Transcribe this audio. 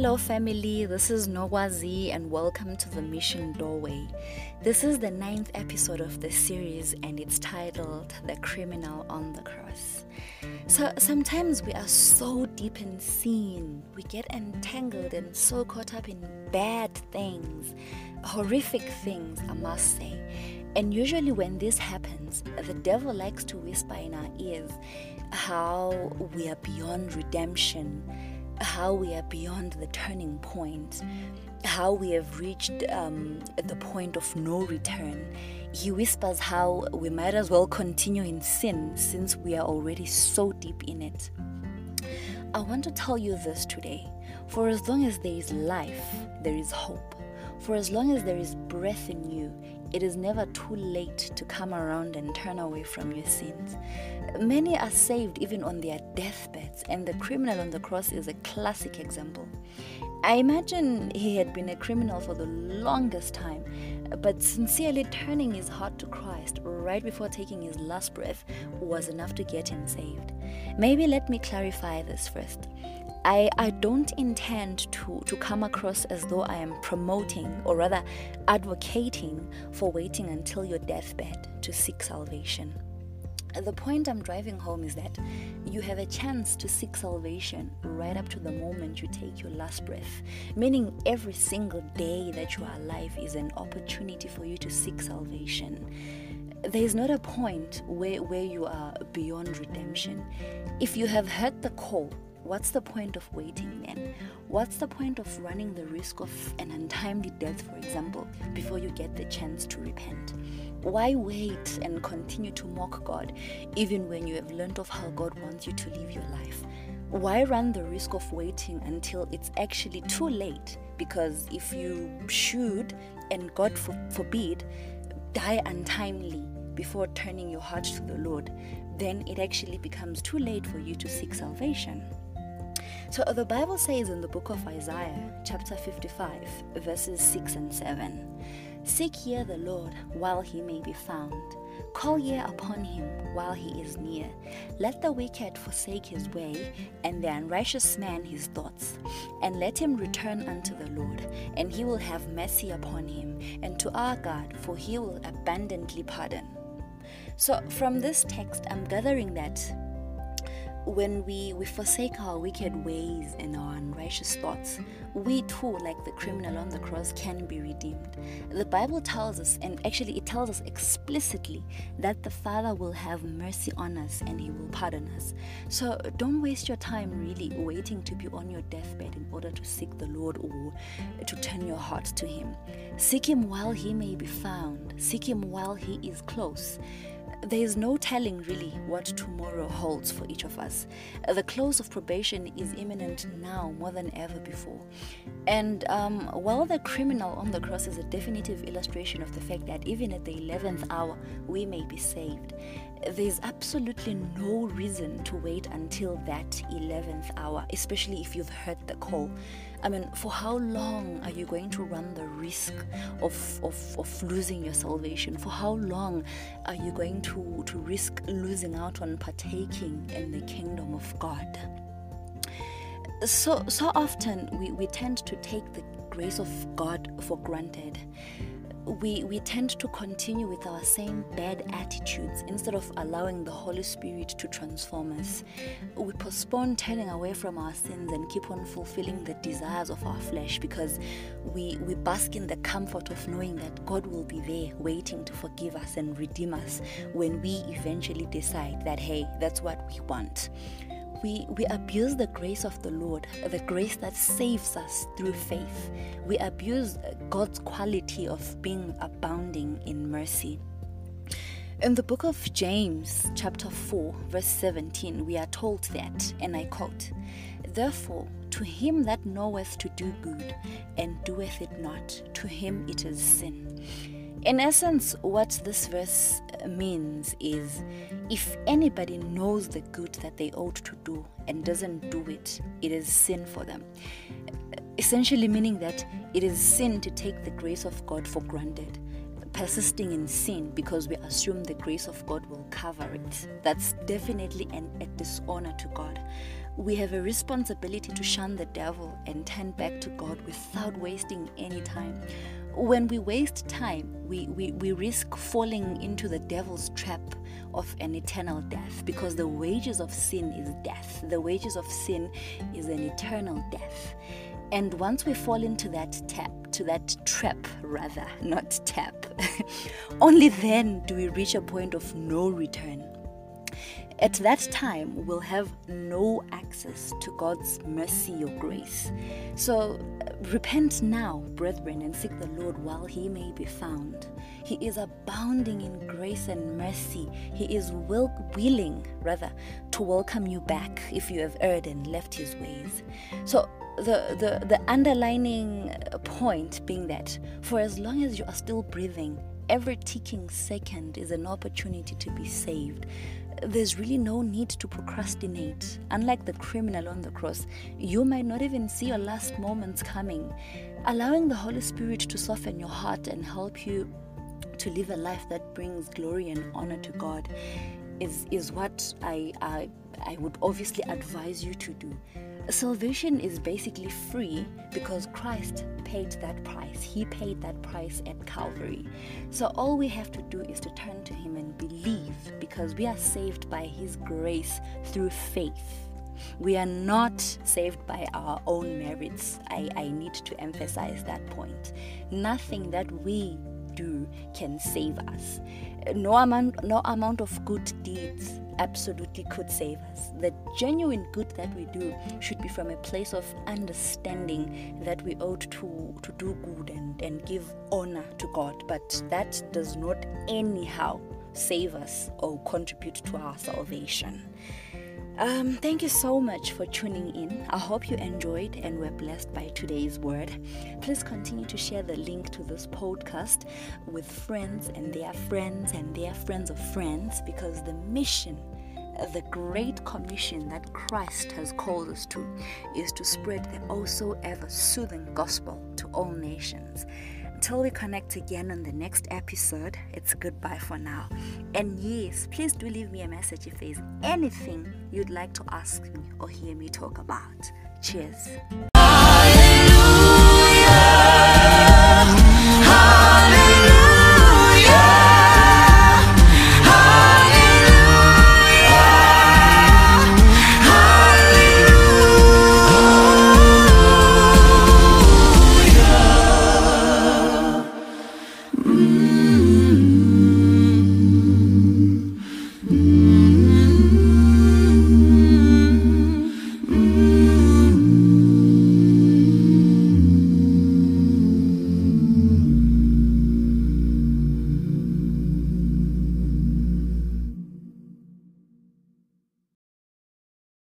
Hello, family. This is Nogwazi, and welcome to the Mission Doorway. This is the ninth episode of the series, and it's titled The Criminal on the Cross. So, sometimes we are so deep in sin, we get entangled and so caught up in bad things, horrific things, I must say. And usually, when this happens, the devil likes to whisper in our ears how we are beyond redemption how we are beyond the turning point, how we have reached um, the point of no return. He whispers how we might as well continue in sin since we are already so deep in it. I want to tell you this today. For as long as there is life, there is hope. For as long as there is breath in you, it is never too late to come around and turn away from your sins. Many are saved even on their deathbeds, and the criminal on the cross is a classic example. I imagine he had been a criminal for the longest time, but sincerely turning his heart to Christ right before taking his last breath was enough to get him saved. Maybe let me clarify this first. I, I don't intend to, to come across as though I am promoting or rather advocating for waiting until your deathbed to seek salvation. The point I'm driving home is that you have a chance to seek salvation right up to the moment you take your last breath, meaning every single day that you are alive is an opportunity for you to seek salvation. There is not a point where, where you are beyond redemption. If you have heard the call What's the point of waiting then? What's the point of running the risk of an untimely death, for example, before you get the chance to repent? Why wait and continue to mock God even when you have learned of how God wants you to live your life? Why run the risk of waiting until it's actually too late? Because if you should, and God forbid, die untimely before turning your heart to the Lord, then it actually becomes too late for you to seek salvation. So the Bible says in the book of Isaiah, chapter 55, verses 6 and 7 Seek ye the Lord while he may be found. Call ye upon him while he is near. Let the wicked forsake his way, and the unrighteous man his thoughts. And let him return unto the Lord, and he will have mercy upon him, and to our God, for he will abundantly pardon. So, from this text, I'm gathering that when we, we forsake our wicked ways and our unrighteous thoughts, we too, like the criminal on the cross, can be redeemed. The Bible tells us, and actually it tells us explicitly, that the Father will have mercy on us and He will pardon us. So don't waste your time really waiting to be on your deathbed in order to seek the Lord or to turn your heart to Him. Seek Him while He may be found, seek Him while He is close there is no telling really what tomorrow holds for each of us. The close of probation is imminent now more than ever before. And um, while the criminal on the cross is a definitive illustration of the fact that even at the 11th hour we may be saved, there's absolutely no reason to wait until that 11th hour, especially if you've heard the call. I mean, for how long are you going to run the risk of, of, of losing your salvation? For how long are you going to, to risk losing out on partaking in the kingdom of God? So, so often we, we tend to take the grace of God for granted we, we tend to continue with our same bad attitudes instead of allowing the Holy Spirit to transform us. We postpone turning away from our sins and keep on fulfilling the desires of our flesh because we, we bask in the comfort of knowing that God will be there waiting to forgive us and redeem us when we eventually decide that, hey, that's what we want we, we abuse the grace of the Lord, the grace that saves us through faith. We abuse God's quality of being abounding in mercy. In the book of James, chapter 4, verse 17, we are told that, and I quote, Therefore, to him that knoweth to do good and doeth it not, to him it is sin. In essence, what this verse means is if anybody knows the good that they ought to do and doesn't do it, it is sin for them. Essentially, meaning that it is sin to take the grace of God for granted persisting in sin because we assume the grace of God will cover it. That's definitely an, a dishonor to God. We have a responsibility to shun the devil and turn back to God without wasting any time. When we waste time, we, we, we risk falling into the devil's trap of an eternal death because the wages of sin is death. The wages of sin is an eternal death. And once we fall into that tap, to that trap rather, not tap, only then do we reach a point of no return. At that time, we'll have no access to God's mercy or grace. So uh, repent now, brethren, and seek the Lord while he may be found. He is abounding in grace and mercy. He is will, willing, rather, to welcome you back if you have erred and left his ways. So the, the, the underlining point being that for as long as you are still breathing, every ticking second is an opportunity to be saved. There's really no need to procrastinate. Unlike the criminal on the cross, you might not even see your last moments coming. Allowing the Holy Spirit to soften your heart and help you to live a life that brings glory and honor to God is, is what I, I, I would obviously advise you to do. Salvation is basically free because Christ paid that price. He paid that price at Calvary. So all we have to do is to turn to Him and believe because we are saved by His grace through faith. We are not saved by our own merits. I, I need to emphasize that point. Nothing that we do can save us. No amount, no amount of good deeds absolutely could save us. The genuine good that we do should be from a place of understanding that we ought to, to do good and, and give honor to God. But that does not anyhow save us or contribute to our salvation. Um, thank you so much for tuning in. I hope you enjoyed and were blessed by today's word. Please continue to share the link to this podcast with friends and their friends and their friends of friends because the mission the great commission that Christ has called us to is to spread the also ever soothing gospel to all nations. Until we connect again on the next episode, it's goodbye for now. And yes, please do leave me a message if there's anything you'd like to ask me or hear me talk about. Cheers.